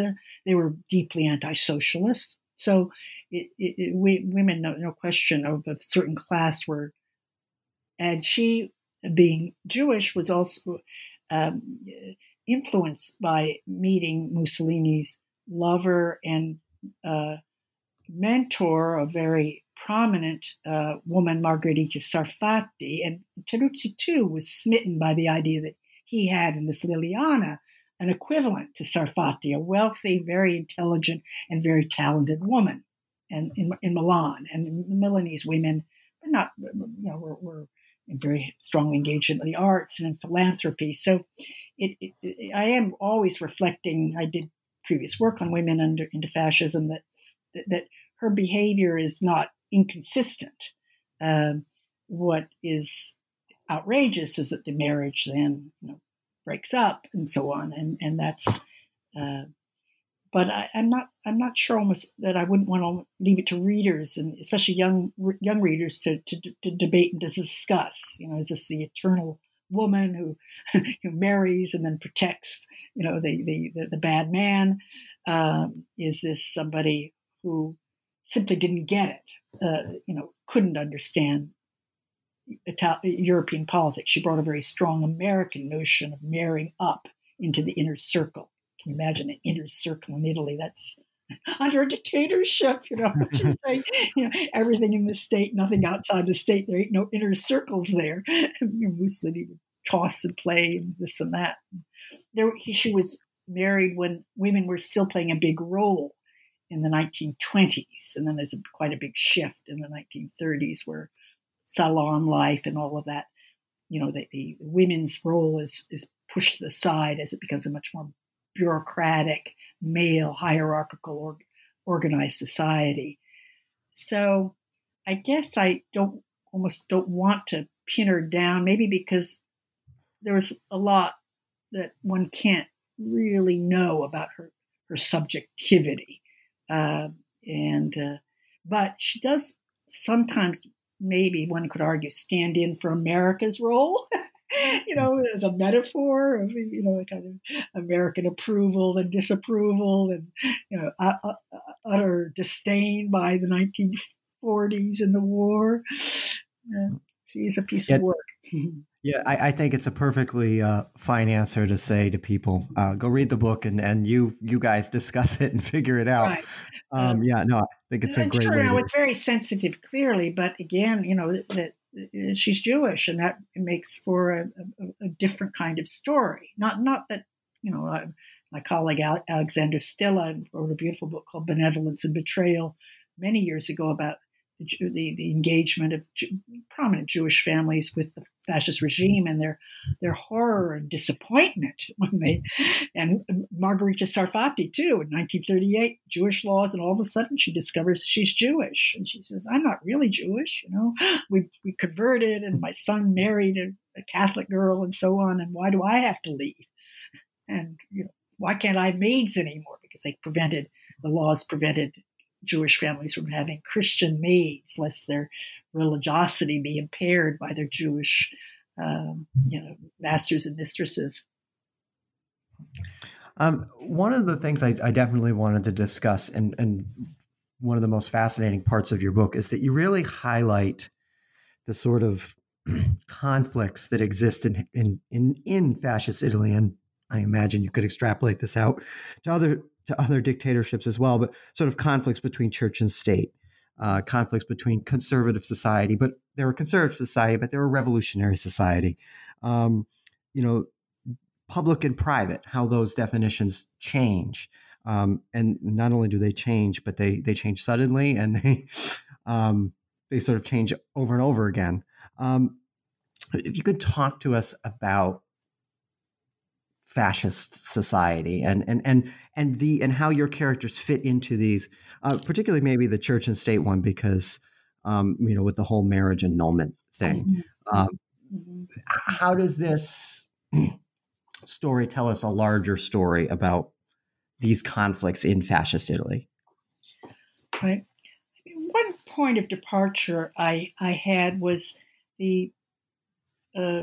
They were deeply anti-socialist So it, it, we, women, no, no question of a certain class were, and she, being Jewish, was also um, influenced by meeting Mussolini's lover and uh, mentor, a very prominent uh, woman, Margherita Sarfatti. And Teruzzi, too, was smitten by the idea that he had in this Liliana an equivalent to Sarfatti, a wealthy, very intelligent, and very talented woman and in, in Milan. And the Milanese women are not, you know, were, were very strongly engaged in the arts and in philanthropy. So it, it, it, I am always reflecting, I did previous work on women under into fascism, that, that, that her behavior is not inconsistent. Um, what is outrageous is that the marriage then you know, breaks up and so on, and and that's. Uh, but I, am not. I'm not sure almost that I wouldn't want to leave it to readers and especially young young readers to, to, to debate and to discuss. You know, is this the eternal woman who, (laughs) who marries and then protects? You know, the the the, the bad man. Um, is this somebody who simply didn't get it? Uh, you know, couldn't understand European politics. She brought a very strong American notion of marrying up into the inner circle. Can you imagine an inner circle in Italy? That's (laughs) under a dictatorship, you know. (laughs) You know, everything in the state, nothing outside the state. There ain't no inner circles there. (laughs) Mussolini would toss and play and this and that. There, she was married when women were still playing a big role in the 1920s, and then there's a, quite a big shift in the 1930s where salon life and all of that, you know, the, the women's role is is pushed to the side as it becomes a much more bureaucratic, male, hierarchical, or, organized society. So, I guess I don't almost don't want to pin her down, maybe because there's a lot that one can't really know about her her subjectivity, uh, and uh, but she does sometimes maybe one could argue stand in for America's role. (laughs) you know, as a metaphor of you know kind of American approval and disapproval and you know uh, uh, utter disdain by the 1940s and the war. Uh, she's a piece yeah. of work. (laughs) Yeah, I, I, think it's a perfectly uh, fine answer to say to people, uh, go read the book and, and you you guys (laughs) discuss it and figure it out. Right. Um, yeah, no, I think it's a great. Sure, now it's very sensitive, clearly, but again, you know that she's Jewish, and that makes for a, a, a, different kind of story. Not not that you know, I, my colleague Alexander Stille wrote a beautiful book called Benevolence and Betrayal many years ago about the, the, the engagement of prominent Jewish families with the fascist regime and their their horror and disappointment (laughs) when they and Margherita Sarfatti too in 1938 Jewish laws and all of a sudden she discovers she's Jewish. And she says I'm not really Jewish you know? (gasps) We we converted and my son married a, a Catholic girl and so on and why do I have to leave? And you know why can't I have maids anymore? Because they prevented the laws prevented Jewish families from having Christian maids, lest their religiosity be impaired by their Jewish, um, you know, masters and mistresses. Um, one of the things I, I, definitely wanted to discuss, and, and one of the most fascinating parts of your book, is that you really highlight the sort of (clears throat) conflicts that exist in, in in in fascist Italy, and I imagine you could extrapolate this out to other to other dictatorships as well, but sort of conflicts between church and state, uh, conflicts between conservative society, but they were conservative society, but they were revolutionary society. Um, you know, public and private, how those definitions change. Um, and not only do they change, but they they change suddenly (laughs) and they um, they sort of change over and over again. Um, if you could talk to us about fascist society and and and and the and how your characters fit into these uh, particularly maybe the church and state one because um, you know with the whole marriage annulment thing mm-hmm. um, mm-hmm. how does this (clears throat) story tell us a larger story about these conflicts in fascist italy right one point of departure i i had was the uh,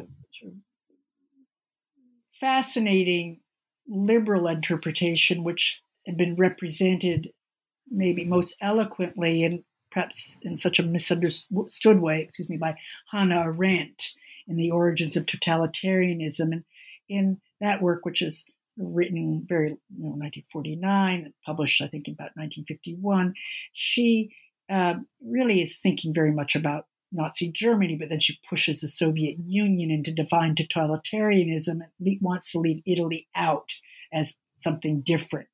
fascinating liberal interpretation, which had been represented maybe most eloquently and perhaps in such a misunderstood way, excuse me, by Hannah Arendt in The Origins of Totalitarianism. And in that work, which is written very, you know, 1949, and published, I think, about 1951, she uh, really is thinking very much about Nazi Germany, but then she pushes the Soviet Union into divine totalitarianism and wants to leave Italy out as something different.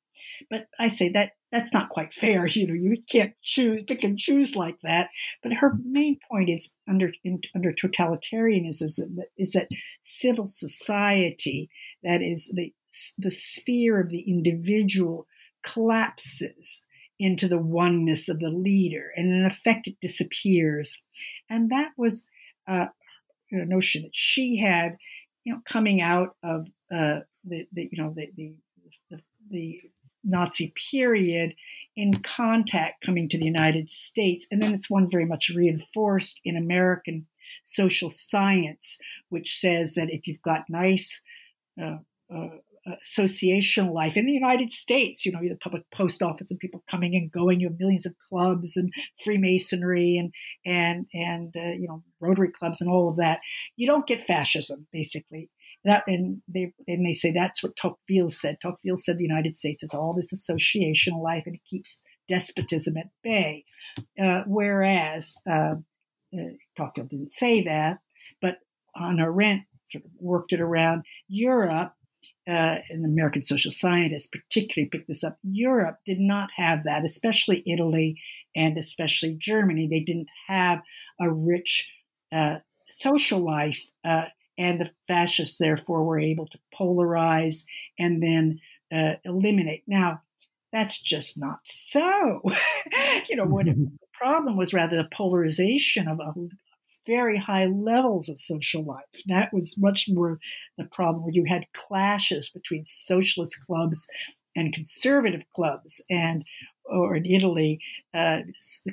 But I say that that's not quite fair. You know, you can't choose, pick and choose like that. But her main point is under in, under totalitarianism is that civil society, that is the the sphere of the individual, collapses into the oneness of the leader, and in effect, it disappears. And that was uh, a notion that she had, you know, coming out of uh, the, the you know the the, the, the Nazi period in contact coming to the United States. And then it's one very much reinforced in American social science, which says that if you've got nice uh, uh, associational life in the United States, you know, the public post office and people coming and going, you have millions of clubs and Freemasonry and, and, and, uh, you know, Rotary clubs and all of that. You don't get fascism, basically. That, and they and they say that's what Tocqueville said. Tocqueville said the United States has all this associational life and it keeps despotism at bay. Uh, whereas uh, uh, Tocqueville didn't say that, but Hannah Arendt sort of worked it around Europe. Uh, and American social scientist particularly picked this up. Europe did not have that, especially Italy and especially Germany. They didn't have a rich uh, social life uh, and the fascists therefore were able to polarize and then uh, eliminate. Now, that's just not so. (laughs) you know, what the problem was rather the polarization of a very high levels of social life. That was much more the problem where you had clashes between socialist clubs and conservative clubs and or in Italy, uh,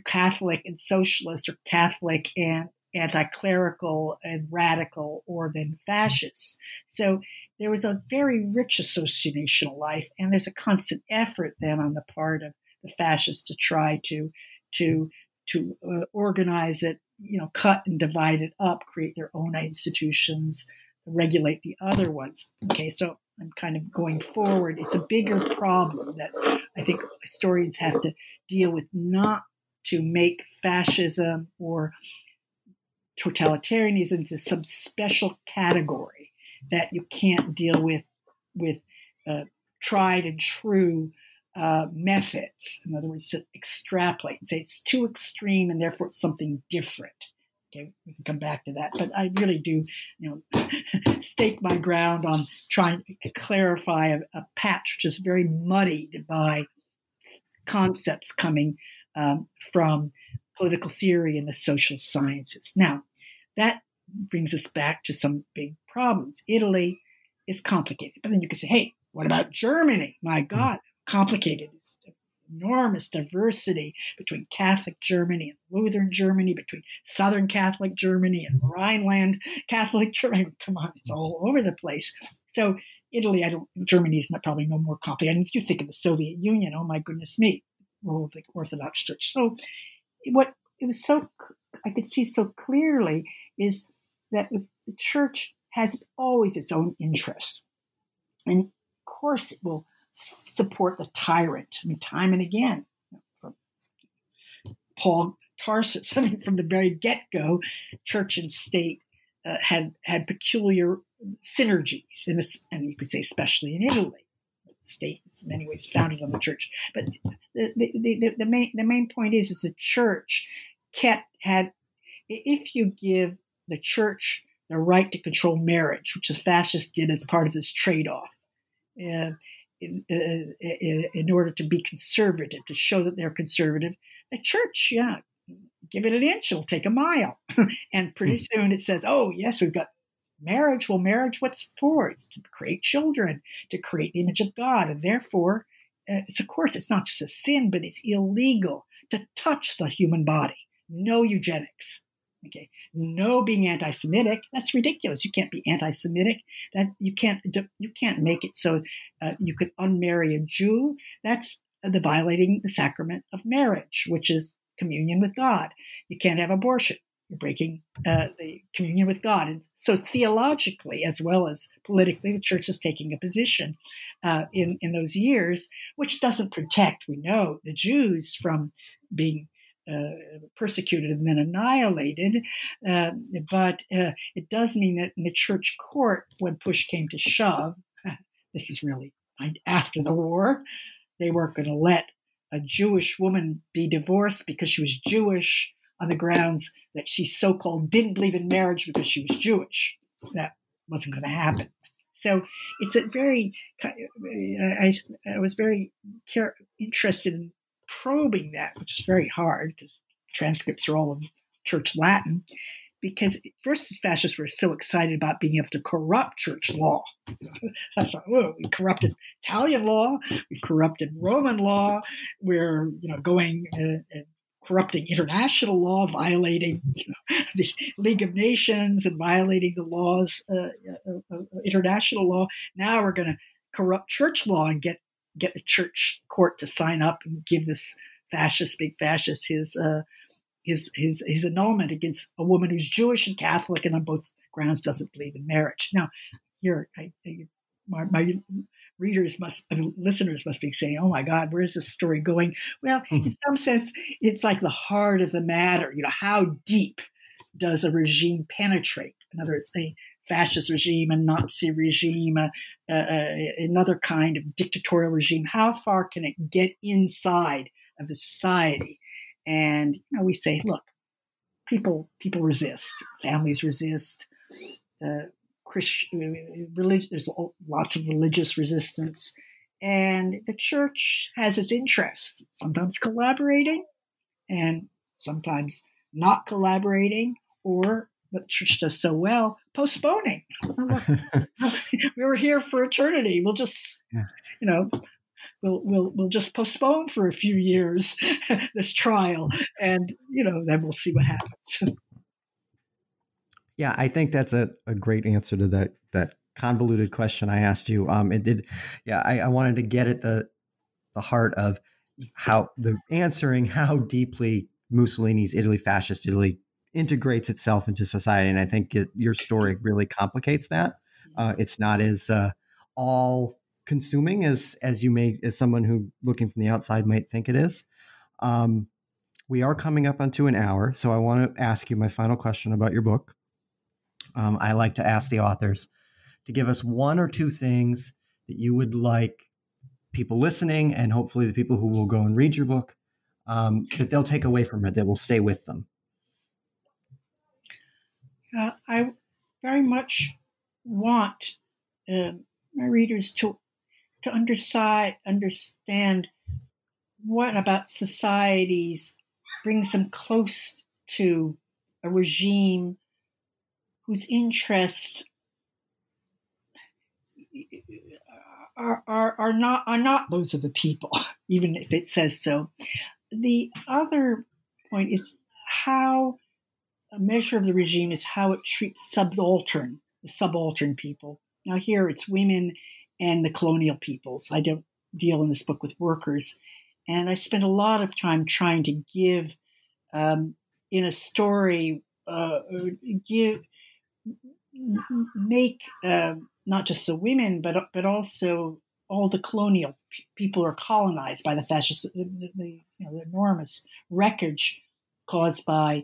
Catholic and socialist, or Catholic and anti-clerical and radical or then fascists. So there was a very rich associational life, and there's a constant effort then on the part of the fascists to try to to to uh, organize it, you know, cut and divide it up, create their own institutions, regulate the other ones. Okay, so I'm kind of going forward. It's a bigger problem that I think historians have to deal with, not to make fascism or totalitarianism into some special category that you can't deal with with uh, tried and true uh, methods. In other words, to extrapolate and say it's too extreme and therefore it's something different. Okay, we can come back to that, but I really do, you know, (laughs) stake my ground on trying to clarify a, a patch which is very muddied by concepts coming um, from political theory and the social sciences. Now, that brings us back to some big problems. Italy is complicated, but then you can say, hey, what about Germany? My hmm. God, complicated. It's enormous diversity between Catholic Germany and Lutheran Germany, between Southern Catholic Germany and Rhineland Catholic Germany. (laughs) Come on, it's all over the place. So Italy, I don't. Germany is not probably no more complicated. And if you think of the Soviet Union, oh my goodness me, role of the Orthodox Church. So what it was so I could see so clearly is that if the church has always its own interests, and of course it will support the tyrant. I mean, time and again, from Paul Tarsus. (laughs) I mean, from the very get go, church and state uh, had had peculiar synergies, in this, and you could say especially in Italy. The state is in many ways founded on the church, but the, the, the, the main the main point is is the church kept had if you give the church the right to control marriage, which the fascists did as part of this trade-off, uh, in, uh, in, order to be conservative, to show that they're conservative, the church, yeah, give it an inch, it'll take a mile, (laughs) and pretty hmm. soon it says, "Oh, yes, we've got." Marriage, well, marriage, what's for? It's to create children, to create the image of God. And therefore, uh, it's of course, it's not just a sin, but it's illegal to touch the human body no eugenics. Okay, no being anti-Semitic. That's ridiculous. You can't be anti-Semitic. That you can't you can't make it so uh, you could unmarry a Jew. That's the violating the sacrament of marriage, which is communion with God. You can't have abortion. You're breaking uh, the communion with God. And so, theologically, as well as politically, the church is taking a position uh, in, in those years, which doesn't protect, we know, the Jews from being persecuted and then annihilated. Uh, but uh, it does mean that in the church court, when push came to shove, (laughs) this is really after the war, they weren't going to let a Jewish woman be divorced because she was Jewish on the grounds that she so called didn't believe in marriage because she was Jewish. That wasn't going to happen. So it's a very, I, I was very care, interested in probing that, which is very hard because transcripts are all in church Latin. Because first, fascists were so excited about being able to corrupt church law. (laughs) I thought, oh, we corrupted Italian law, we corrupted Roman law, we're you know going uh, corrupting international law, violating you know, (laughs) the League of Nations and violating the laws, uh, uh, uh, international law. Now we're going to corrupt church law and get get the church court to sign up and give this fascist, big fascist, his uh, his his his annulment against a woman who's Jewish and Catholic, and on both grounds doesn't believe in marriage. Now, here, I, I, my, my readers must, I mean, listeners must be saying, "Oh my God, where is this story going?" Well, in mm-hmm. some sense, it's like the heart of the matter. You know, how deep does a regime penetrate? In other words, a fascist regime, a Nazi regime, a, a, another kind of dictatorial regime. How far can it get inside of a society? And you know, we say, look, people people resist, families resist. Uh, Christian religion. There's lots of religious resistance, and the church has its interests. Sometimes collaborating, and sometimes not collaborating, or what the church does so well, postponing. we (laughs) (laughs) were here for eternity. We'll just, yeah. you know, we'll we'll we'll just postpone for a few years (laughs) this trial, and you know, then we'll see what happens. Yeah, I think that's a, a great answer to that that convoluted question I asked you. Um, it did. Yeah, I, I wanted to get at the the heart of how the answering how deeply Mussolini's Italy, fascist Italy, integrates itself into society, and I think it, your story (clears throat) really complicates that. Uh, it's not as uh, all consuming as as you may as someone who looking from the outside might think it is. Um, we are coming up onto an hour, so I want to ask you my final question about your book um, I like to ask the authors to give us one or two things that you would like people listening and hopefully the people who will go and read your book um, that they'll take away from it that will stay with them. Uh, I very much want uh, my readers to to understand understand what about societies brings them close to a regime whose interests are, are, are not are not those of the people, (laughs) even if it says so. The other point is how a measure of the regime is how it treats subaltern, the subaltern people. Now here it's women and the colonial peoples. I don't deal in this book with workers, and I spent a lot of time trying to give um, in a story uh, give make uh, not just the women, but but also all the colonial people are colonized by the fascists. The, the, the, you know, the enormous wreckage caused by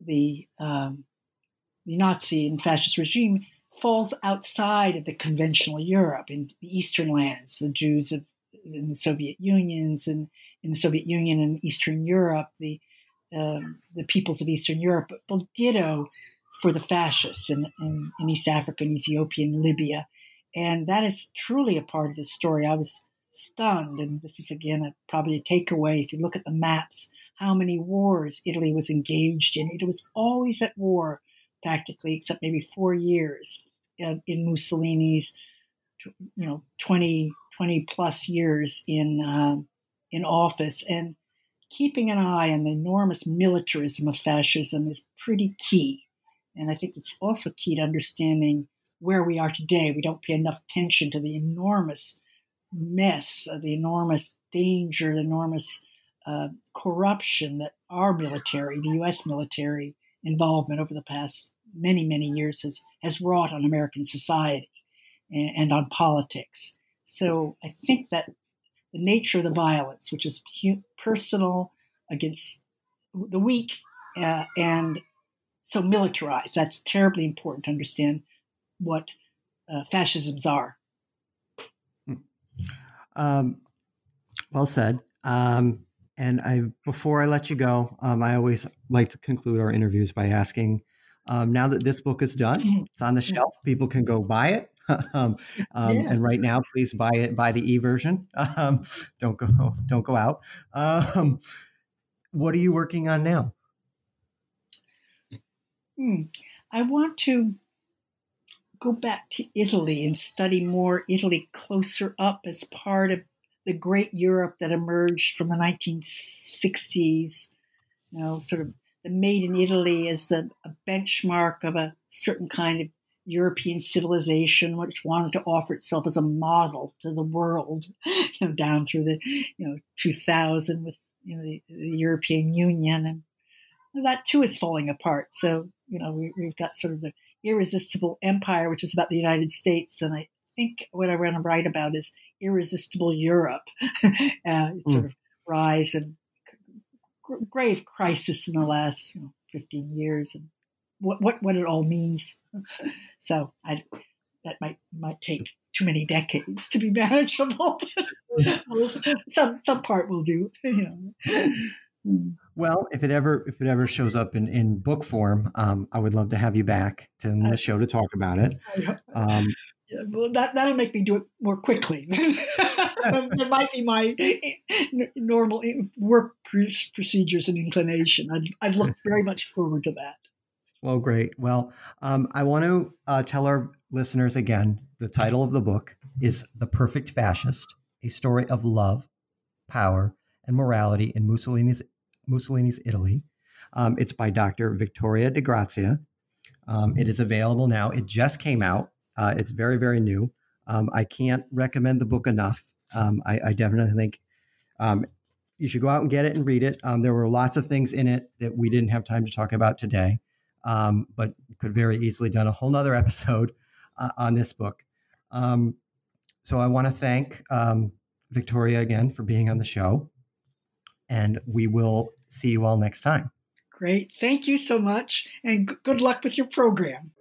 the um, the Nazi and fascist regime falls outside of the conventional Europe in the Eastern lands. The Jews of in the Soviet Unions and in the Soviet Union and Eastern Europe, the um, the peoples of Eastern Europe, but ditto for the fascists in, in, in East Africa and Ethiopia and Libya. And that is truly a part of the story. I was stunned, and this is again a, probably a takeaway. If you look at the maps, how many wars Italy was engaged in, it was always at war, practically, except maybe four years in, in Mussolini's, you know, 20, 20 plus years in uh, in office, and keeping an eye on the enormous militarism of fascism is pretty key. And I think it's also key to understanding where we are today. We don't pay enough attention to the enormous mess, the enormous danger, the enormous uh, corruption that our military, the U.S. military involvement over the past many, many years has, has wrought on American society and, and on politics. So I think that the nature of the violence, which is personal against the weak uh, and so militarized, that's terribly important to understand what uh, fascisms are. Um, well said. Um, and I, before I let you go, um, I always like to conclude our interviews by asking. Um, now that this book is done, mm-hmm. it's on the shelf. People can go buy it. (laughs) um, um, yes. And right now, please buy it. Buy the e version. (laughs) Um, don't go. Don't go out. Um, what are you working on now? Hmm. I want to go back to Italy and study more Italy closer up as part of the great Europe that emerged from the 1960s. You know, sort of the made in Italy as a, a benchmark of a certain kind of European civilization, which wanted to offer itself as a model to the world, (laughs) you know, down through the, you know, 2000 with, you know, the, the European Union. And that too is falling apart. So, you know, we, have got sort of the irresistible empire, which is about the United States. And I think what I want to write about is irresistible Europe, (laughs) uh, sort of rise and grave crisis in the last you know, 15 years and what, what, what it all means. (laughs) So I, that might, might take too many decades to be (laughs) manageable. some, some part will do, you know. Hmm. Well, if it ever if it ever shows up in, in book form, um, I would love to have you back to the show to talk about it. Um, well, that that'll make me do it more quickly. (laughs) that might be my normal work procedures and inclination. I'd, I'd look (laughs) very much forward to that. Well, great. Well, um, I want to uh, tell our listeners again the title of the book is The Perfect Fascist A Story of Love, Power, and Morality in Mussolini's, Mussolini's Italy. Um, it's by Dr. Victoria De Grazia. Um, it is available now. It just came out uh, it's very, very new. Um, I can't recommend the book enough. Um, I, I, definitely think um, you should go out and get it and read it. Um, there were lots of things in it that we didn't have time to talk about today, um, but could very easily done a whole nother (laughs) episode uh, on this book. Um, so I want to thank Victoria again for being on the show, and we will see you all next time. Great. Thank you so much, and good luck with your program.